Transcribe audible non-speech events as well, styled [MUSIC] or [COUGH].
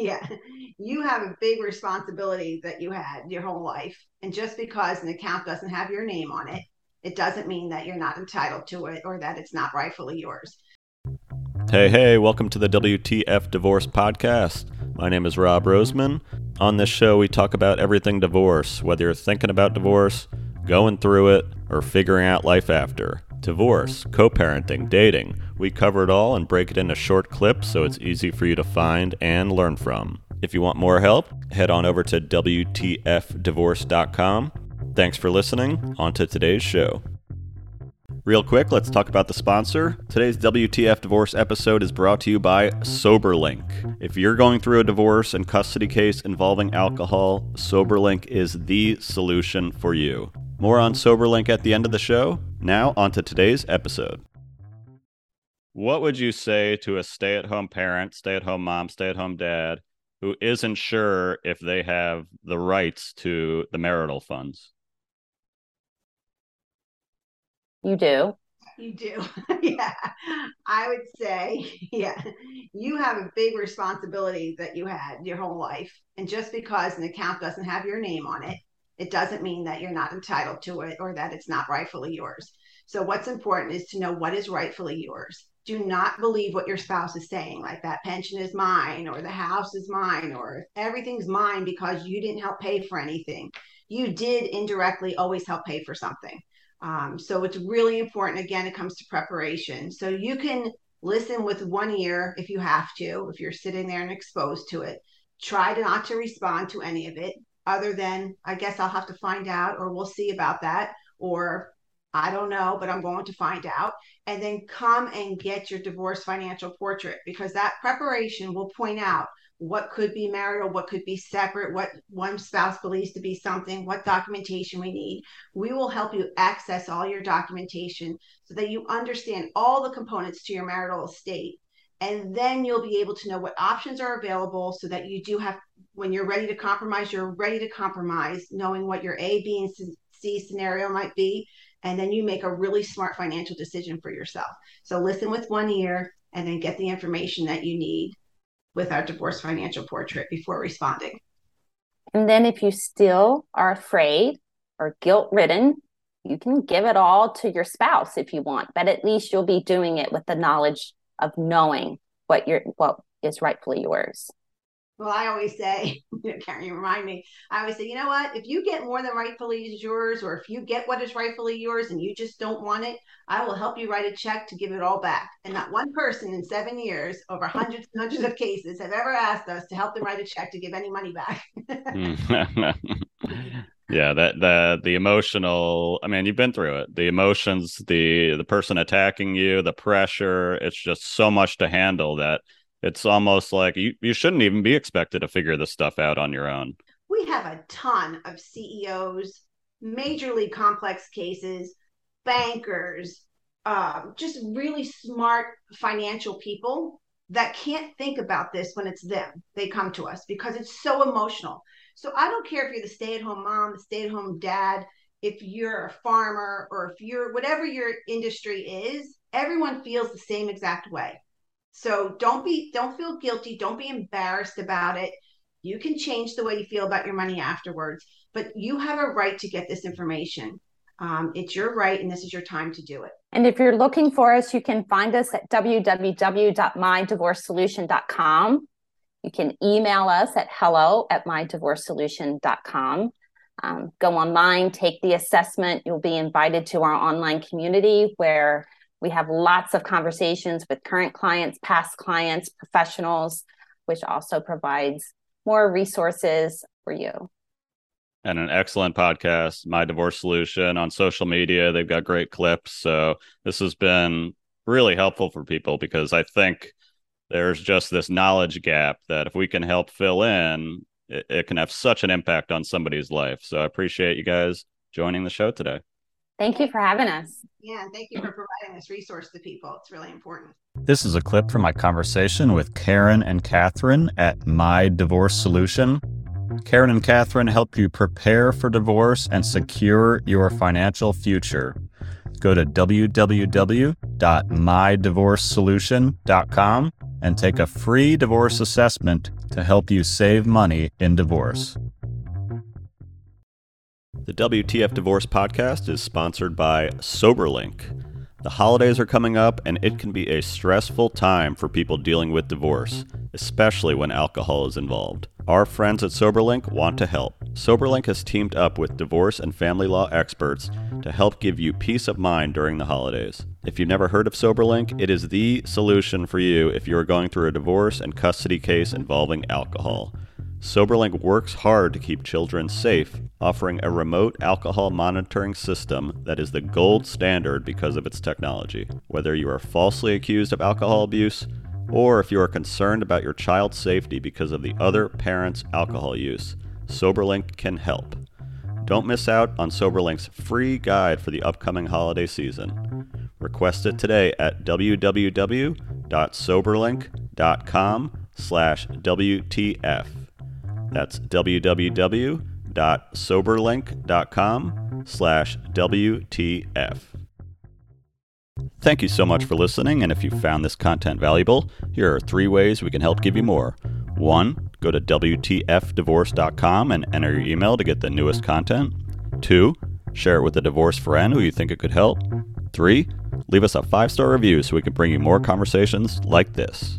yeah, you have a big responsibility that you had your whole life. And just because an account doesn't have your name on it, it doesn't mean that you're not entitled to it or that it's not rightfully yours. Hey, hey, welcome to the WTF Divorce Podcast. My name is Rob Roseman. On this show, we talk about everything divorce, whether you're thinking about divorce, going through it, or figuring out life after. Divorce, co parenting, dating. We cover it all and break it into short clips so it's easy for you to find and learn from. If you want more help, head on over to WTFdivorce.com. Thanks for listening. On to today's show. Real quick, let's talk about the sponsor. Today's WTF Divorce episode is brought to you by SoberLink. If you're going through a divorce and custody case involving alcohol, SoberLink is the solution for you. More on SoberLink at the end of the show. Now, on to today's episode. What would you say to a stay at home parent, stay at home mom, stay at home dad who isn't sure if they have the rights to the marital funds? You do. You do. [LAUGHS] yeah. I would say, [LAUGHS] yeah, you have a big responsibility that you had your whole life. And just because an account doesn't have your name on it, it doesn't mean that you're not entitled to it or that it's not rightfully yours. So, what's important is to know what is rightfully yours. Do not believe what your spouse is saying, like that pension is mine, or the house is mine, or everything's mine because you didn't help pay for anything. You did indirectly always help pay for something. Um, so, it's really important. Again, it comes to preparation. So, you can listen with one ear if you have to, if you're sitting there and exposed to it. Try not to respond to any of it other than I guess I'll have to find out or we'll see about that or I don't know, but I'm going to find out. And then come and get your divorce financial portrait because that preparation will point out what could be marital, what could be separate, what one spouse believes to be something, what documentation we need. We will help you access all your documentation so that you understand all the components to your marital estate and then you'll be able to know what options are available so that you do have when you're ready to compromise you're ready to compromise knowing what your a b and c scenario might be. And then you make a really smart financial decision for yourself. So listen with one ear and then get the information that you need with our divorce financial portrait before responding. And then if you still are afraid or guilt ridden you can give it all to your spouse if you want but at least you'll be doing it with the knowledge of knowing what your what is rightfully yours. Well, I always say, [LAUGHS] you know, Karen, you remind me. I always say, you know what? If you get more than rightfully is yours, or if you get what is rightfully yours and you just don't want it, I will help you write a check to give it all back. And not one person in seven years, over hundreds and hundreds of cases, have ever asked us to help them write a check to give any money back. [LAUGHS] Hmm. [LAUGHS] Yeah that the the emotional i mean you've been through it. The emotions the the person attacking you the pressure it's just so much to handle that it's almost like you, you shouldn't even be expected to figure this stuff out on your own. We have a ton of ceos majorly complex cases bankers um, just really smart financial people that can't think about this when it's them. They come to us because it's so emotional so I don't care if you're the stay at home mom, the stay at home dad, if you're a farmer or if you're whatever your industry is, everyone feels the same exact way. So don't be don't feel guilty, don't be embarrassed about it. You can change the way you feel about your money afterwards, but you have a right to get this information. Um, it's your right, and this is your time to do it. And if you're looking for us, you can find us at www.mydivorcesolution.com. You can email us at hello at mydivorcesolution.com. Um, go online, take the assessment. You'll be invited to our online community where we have lots of conversations with current clients, past clients, professionals, which also provides more resources for you. And an excellent podcast, My Divorce Solution, on social media. They've got great clips. So this has been really helpful for people because I think there's just this knowledge gap that if we can help fill in, it, it, can have such an impact on somebody's life. So I appreciate you guys joining the show today. Thank you for having us. Yeah, thank you for providing this resource to people. It's really important. This is a clip from my conversation with Karen and Catherine at My Divorce Solution. Karen and Catherine help you prepare for divorce and secure your financial future. Go to www.mydivorcesolution.com and take a free divorce assessment to help you save money in divorce. The WTF Divorce podcast is sponsored by SoberLink. The holidays are coming up, and it can be a stressful time for people dealing with divorce, especially when alcohol is involved. Our friends at SoberLink want to help. SoberLink has teamed up with divorce and family law experts to help give you peace of mind during the holidays. If you've never heard of SoberLink, it is the solution for you if you are going through a divorce and custody case involving alcohol. SoberLink works hard to keep children safe, offering a remote alcohol monitoring system that is the gold standard because of its technology. Whether you are falsely accused of alcohol abuse, or if you are concerned about your child's safety because of the other parent's alcohol use, SoberLink can help. Don't miss out on SoberLink's free guide for the upcoming holiday season. Request it today at www.soberlink.com slash WTF. That's www.soberlink.com slash WTF. Thank you so much for listening, and if you found this content valuable, here are three ways we can help give you more. One, go to WTFdivorce.com and enter your email to get the newest content. Two, share it with a divorced friend who you think it could help. Three, leave us a five star review so we can bring you more conversations like this.